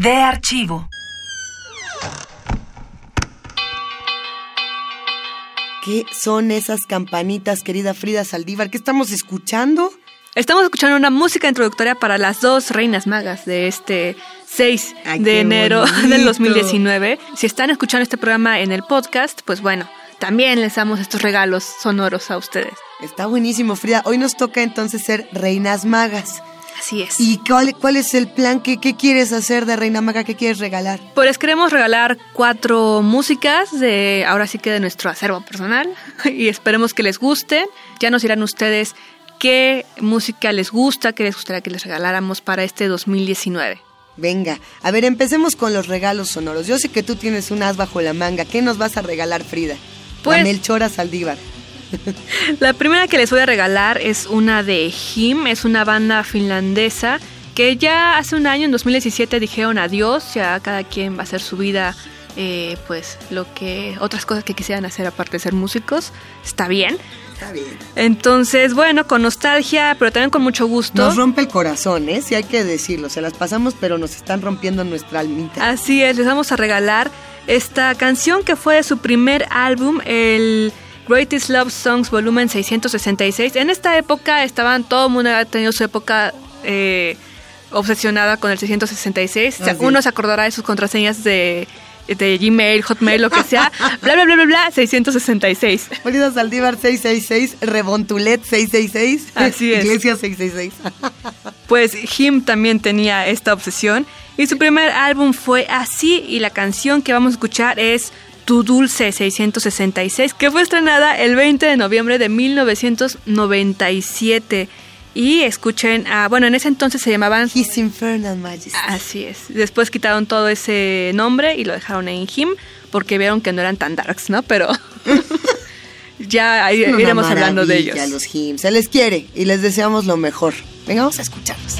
De archivo. ¿Qué son esas campanitas, querida Frida Saldívar? ¿Qué estamos escuchando? Estamos escuchando una música introductoria para las dos reinas magas de este 6 Ay, de enero bonito. del 2019. Si están escuchando este programa en el podcast, pues bueno, también les damos estos regalos sonoros a ustedes. Está buenísimo, Frida. Hoy nos toca entonces ser reinas magas. Así es. ¿Y cuál, cuál es el plan? ¿Qué, ¿Qué quieres hacer de reina maga? ¿Qué quieres regalar? Pues queremos regalar cuatro músicas de ahora sí que de nuestro acervo personal y esperemos que les guste. Ya nos dirán ustedes qué música les gusta, qué les gustaría que les regaláramos para este 2019. Venga, a ver, empecemos con los regalos sonoros. Yo sé que tú tienes un as bajo la manga. ¿Qué nos vas a regalar, Frida? Pues- Melchora Saldívar. La primera que les voy a regalar es una de Him, es una banda finlandesa que ya hace un año, en 2017, dijeron adiós, ya cada quien va a hacer su vida, eh, pues lo que, otras cosas que quisieran hacer aparte de ser músicos, está bien. Está bien. Entonces, bueno, con nostalgia, pero también con mucho gusto. Nos rompe el corazón, ¿eh? Sí hay que decirlo. Se las pasamos, pero nos están rompiendo nuestra almita. Así es, les vamos a regalar esta canción que fue de su primer álbum, el Greatest Love Songs Volumen 666. En esta época estaban, todo el mundo había tenido su época eh, obsesionada con el 666. O sea, Así uno se acordará de sus contraseñas de, de Gmail, Hotmail, lo que sea. bla, bla, bla, bla, bla, 666. Frida Saldívar 666, Rebontulet 666, Así es. Iglesia 666. Pues Him también tenía esta obsesión y su primer álbum fue así y la canción que vamos a escuchar es Tu Dulce 666 que fue estrenada el 20 de noviembre de 1997 y escuchen, a, bueno en ese entonces se llamaban His Infernal Majesty. Así es. Después quitaron todo ese nombre y lo dejaron en Him porque vieron que no eran tan darks, ¿no? Pero ya ahí iremos hablando de ellos. maravilla, los hymns. Se les quiere y les deseamos lo mejor. Venga, vamos a escucharlos.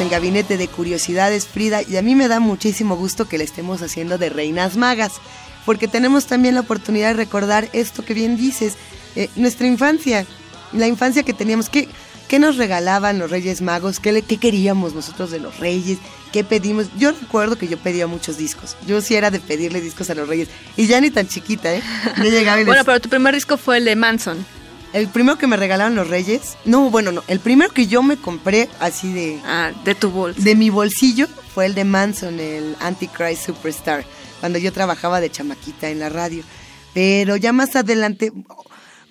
En Gabinete de Curiosidades, Frida, y a mí me da muchísimo gusto que le estemos haciendo de reinas magas, porque tenemos también la oportunidad de recordar esto que bien dices, eh, nuestra infancia. la infancia que teníamos, ¿qué, qué nos regalaban los Reyes Magos? ¿Qué, le- ¿Qué queríamos nosotros de los Reyes? ¿Qué pedimos? Yo recuerdo que yo pedía muchos discos. Yo sí era de pedirle discos a los Reyes. Y ya ni tan chiquita, ¿eh? Yo llegaba y les- Bueno, pero tu primer disco fue el de Manson. El primero que me regalaron los Reyes, no, bueno, no, el primero que yo me compré así de, Ah, de tu bolsa. de mi bolsillo fue el de Manson, el Antichrist Superstar, cuando yo trabajaba de chamaquita en la radio. Pero ya más adelante,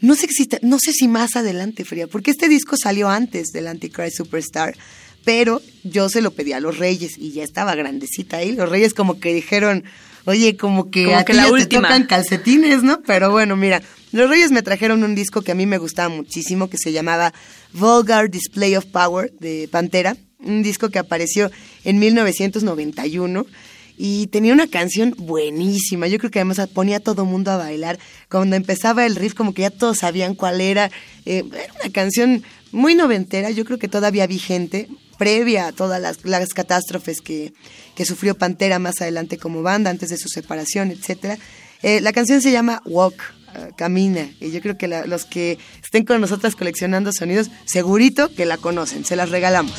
no sé, si, no sé si más adelante, Fría, porque este disco salió antes del Antichrist Superstar, pero yo se lo pedí a los Reyes y ya estaba grandecita ahí. Los Reyes como que dijeron, oye, como que Como a que ti la ya te última. tocan calcetines, ¿no? Pero bueno, mira, los Reyes me trajeron un disco que a mí me gustaba muchísimo, que se llamaba Vulgar Display of Power de Pantera, un disco que apareció en 1991 y tenía una canción buenísima. Yo creo que además ponía a todo mundo a bailar. Cuando empezaba el riff, como que ya todos sabían cuál era. Eh, era una canción muy noventera, yo creo que todavía vigente, previa a todas las, las catástrofes que, que sufrió Pantera más adelante como banda, antes de su separación, etcétera. Eh, la canción se llama Walk, eh, Camina, y yo creo que los que estén con nosotras coleccionando sonidos, segurito que la conocen, se las regalamos.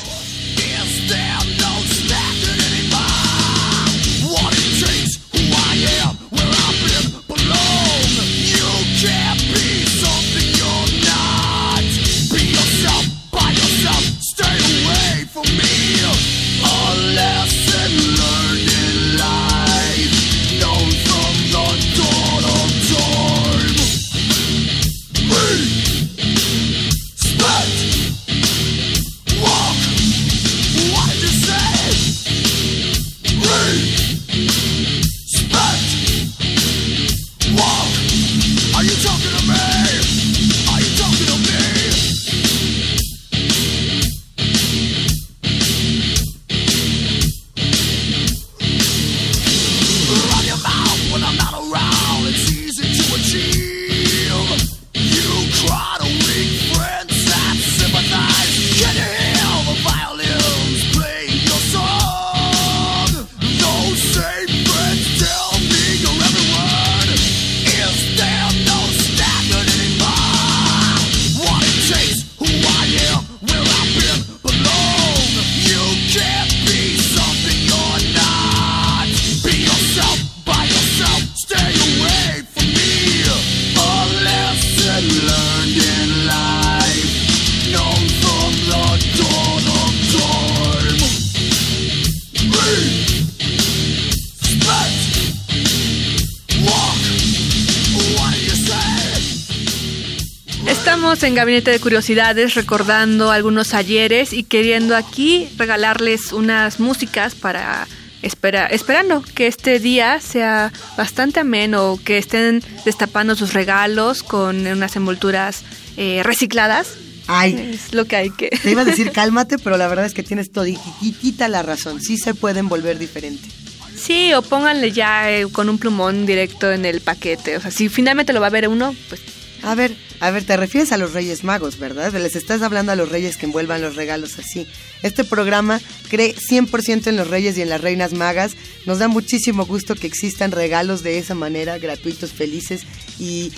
Estamos en Gabinete de Curiosidades recordando algunos ayeres y queriendo aquí regalarles unas músicas para espera, esperando que este día sea bastante ameno, que estén destapando sus regalos con unas envolturas eh, recicladas. Ay, Es lo que hay que... te iba a decir cálmate, pero la verdad es que tienes toditita la razón. Sí se pueden volver diferente. Sí, o pónganle ya eh, con un plumón directo en el paquete. O sea, si finalmente lo va a ver uno, pues A ver, a ver, te refieres a los Reyes Magos, ¿verdad? Les estás hablando a los Reyes que envuelvan los regalos así. Este programa cree 100% en los Reyes y en las Reinas Magas. Nos da muchísimo gusto que existan regalos de esa manera, gratuitos, felices y,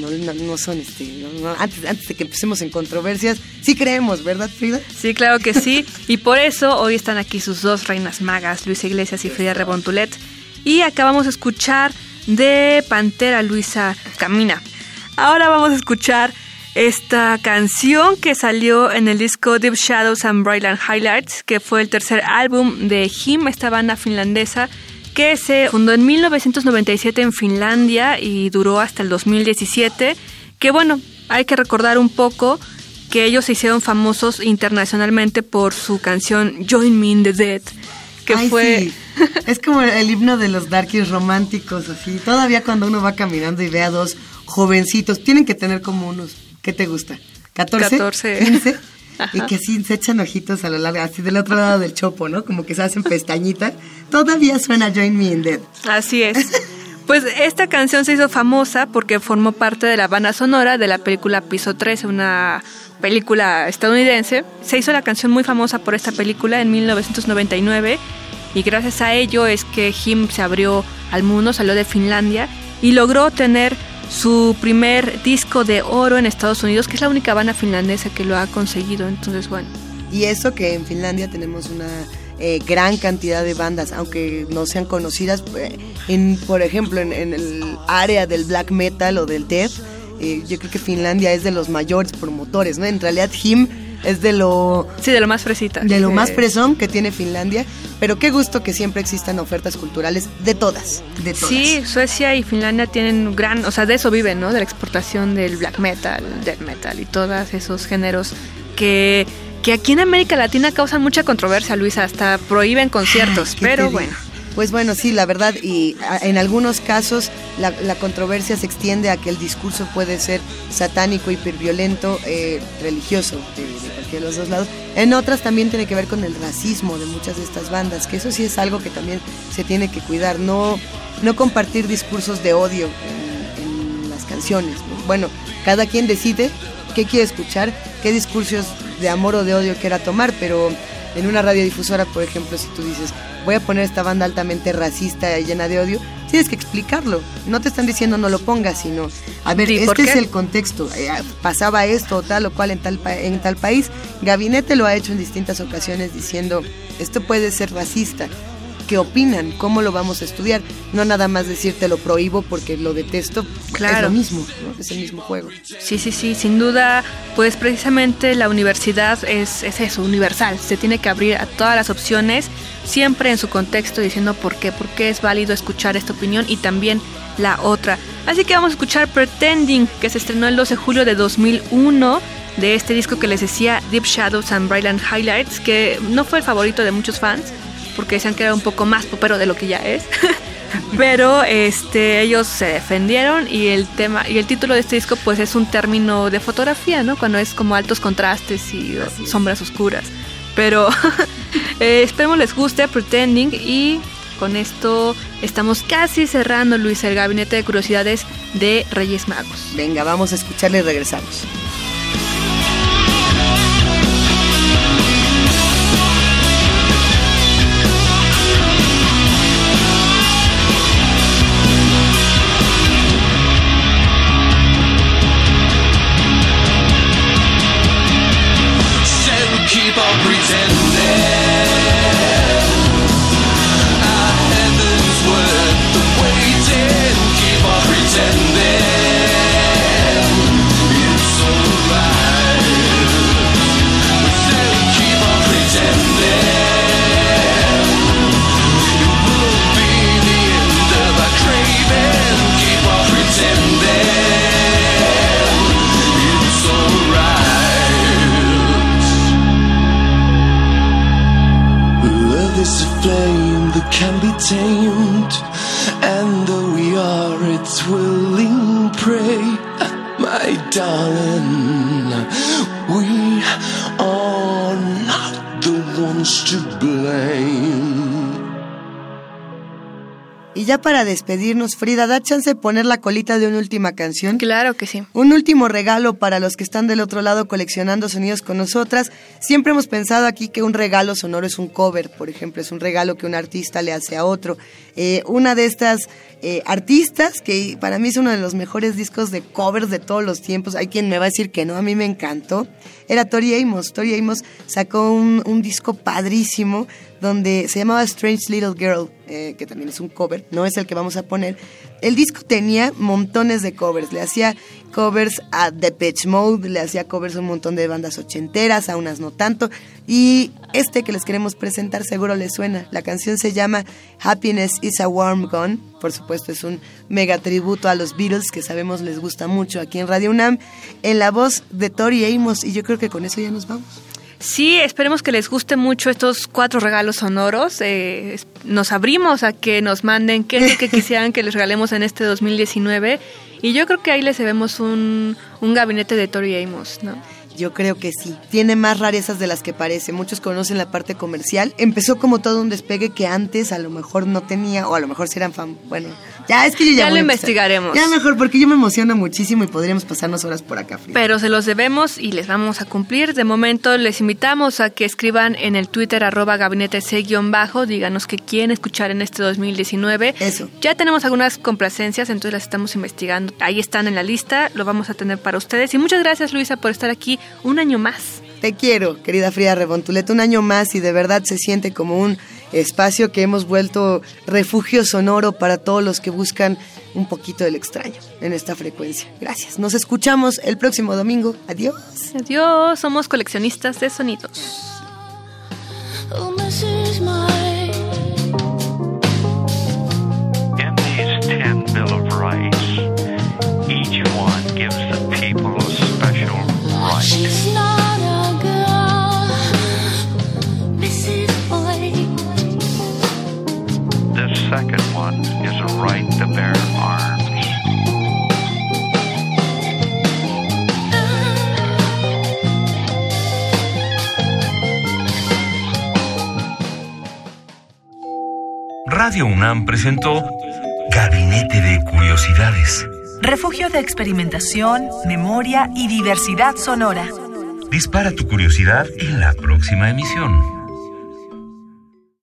no, son este. antes, antes de que empecemos en controversias, sí creemos, ¿verdad, Frida? Sí, claro que sí. Y por eso hoy están aquí sus dos reinas magas, Luisa Iglesias y Frida Rebontulet. Y acabamos de escuchar de Pantera Luisa Camina. Ahora vamos a escuchar esta canción que salió en el disco Deep Shadows and Brightland Highlights, que fue el tercer álbum de Him, esta banda finlandesa que se fundó en 1997 en Finlandia y duró hasta el 2017. Que bueno, hay que recordar un poco que ellos se hicieron famosos internacionalmente por su canción Join Me in the Dead, que Ay, fue... sí. Es como el himno de los darkies románticos, así. Todavía cuando uno va caminando y ve a dos jovencitos, tienen que tener como unos, ¿qué te gusta? ¿14? 14. 15. Y que sí se echan ojitos a lo largo, así del otro lado del chopo, ¿no? Como que se hacen pestañita. Todavía suena Join Me in Dead. Así es. Pues esta canción se hizo famosa porque formó parte de la banda sonora de la película Piso 13, una película estadounidense. Se hizo la canción muy famosa por esta película en 1999 y gracias a ello es que Him se abrió al mundo, salió de Finlandia y logró tener su primer disco de oro en Estados Unidos, que es la única banda finlandesa que lo ha conseguido. Entonces, bueno. Y eso que en Finlandia tenemos una eh, gran cantidad de bandas, aunque no sean conocidas, eh, en, por ejemplo, en, el área del black metal o del death, eh, yo creo que Finlandia es de los mayores promotores, ¿no? En realidad, Him es de lo Sí, de lo más fresita. de lo más presón que tiene Finlandia, pero qué gusto que siempre existan ofertas culturales de todas, de todas. Sí, Suecia y Finlandia tienen un gran, o sea, de eso viven, ¿no? De la exportación del black metal, death metal y todos esos géneros que, que aquí en América Latina causan mucha controversia, Luisa, hasta prohíben conciertos, Ay, ¿qué te pero bueno. Pues bueno, sí, la verdad, y a- en algunos casos la, controversia se extiende a que el discurso puede ser satánico, hiperviolento, eh, religioso, de, de de los dos lados. En otras también tiene que ver con el racismo de muchas de estas bandas, que eso sí es algo que también se tiene que cuidar, no, no compartir discursos de odio en, las canciones. ¿no? Bueno, cada quien decide qué quiere escuchar, qué discursos de amor o de odio quiera tomar, pero en una radiodifusora, por ejemplo, si tú dices, voy a poner esta banda altamente racista y llena de odio, tienes que explicarlo. No te están diciendo no lo pongas, sino, a ver, ¿Y por este es el contexto. eh, pasaba esto o tal o cual en tal, en tal país. Gabinete lo ha hecho en distintas ocasiones diciendo, esto puede ser racista. ¿Qué opinan? ¿Cómo lo vamos a estudiar? No nada más decir te lo prohíbo porque lo detesto. Es Claro. lo mismo, ¿no? es el mismo juego. Sí, sí, sí, sin duda, pues precisamente la universidad es, es eso, universal. Se tiene que abrir a todas las opciones, siempre en su contexto, diciendo por qué, por qué es válido escuchar esta opinión y también la otra. Así que vamos a escuchar Pretending, que se estrenó el 12 de julio de 2001, de este disco que les decía Deep Shadows and Brilliant Highlights, que no fue el favorito de muchos fans, porque decían que era un poco más popero de lo que ya es. Pero este ellos se defendieron y el tema y el título de este disco pues es un término de fotografía, ¿no? Cuando es como altos contrastes y sombras oscuras. Pero eh, esperemos les guste Pretending y con esto estamos casi cerrando Luis el gabinete de curiosidades de Reyes Magos. Venga, vamos a escucharle y regresamos. Is a flame that can be tamed, and though we are its willing prey, my darling, we are not the ones to blame. Y ya para despedirnos, Frida, da chance de poner la colita de una última canción. Claro que sí. Un último regalo para los que están del otro lado coleccionando sonidos con nosotras. Siempre hemos pensado aquí que un regalo sonoro es un cover, por ejemplo, es un regalo que un artista le hace a otro. Eh, una de estas eh, artistas, que para mí es uno de los mejores discos de covers de todos los tiempos, hay quien me va a decir que no, a mí me encantó, era Tori Amos. Tori Amos sacó un, un disco padrísimo donde se llamaba Strange Little Girl, eh, que también es un cover, no es el que vamos a poner. El disco tenía montones de covers, le hacía covers a Depeche Mode, le hacía covers a un montón de bandas ochenteras, a unas no tanto, y este que les queremos presentar seguro les suena. La canción se llama Happiness is a Warm Gun, por supuesto es un mega tributo a los Beatles que sabemos les gusta mucho aquí en Radio UNAM, en la voz de Tori Amos, y yo creo que con eso ya nos vamos. Sí, esperemos que les guste mucho estos cuatro regalos sonoros. Eh, nos abrimos a que nos manden qué es lo que quisieran que les regalemos en este 2019. Y yo creo que ahí les debemos un, un gabinete de Tori Amos, ¿no? Yo creo que sí. Tiene más rarezas de las que parece. Muchos conocen la parte comercial. Empezó como todo un despegue que antes a lo mejor no tenía, o a lo mejor si eran fan. Bueno, ya es que yo ya. Ya lo investigaremos. Ya mejor, porque yo me emociono muchísimo y podríamos pasarnos horas por acá, Frida. Pero se los debemos y les vamos a cumplir. De momento les invitamos a que escriban en el Twitter arroba gabinete C-bajo, díganos qué quieren escuchar en este 2019. Eso. Ya tenemos algunas complacencias, entonces las estamos investigando. Ahí están en la lista, lo vamos a tener para ustedes. Y muchas gracias Luisa por estar aquí un año más. Te quiero, querida Frida Rebontulet, un año más y de verdad se siente como un espacio que hemos vuelto refugio sonoro para todos los que buscan un poquito del extraño en esta frecuencia. Gracias. Nos escuchamos el próximo domingo. Adiós. Adiós, somos coleccionistas de sonidos. Second one is a right to bear arms. Radio UNAM presentó Gabinete de Curiosidades. Refugio de experimentación, memoria y diversidad sonora. Dispara tu curiosidad en la próxima emisión.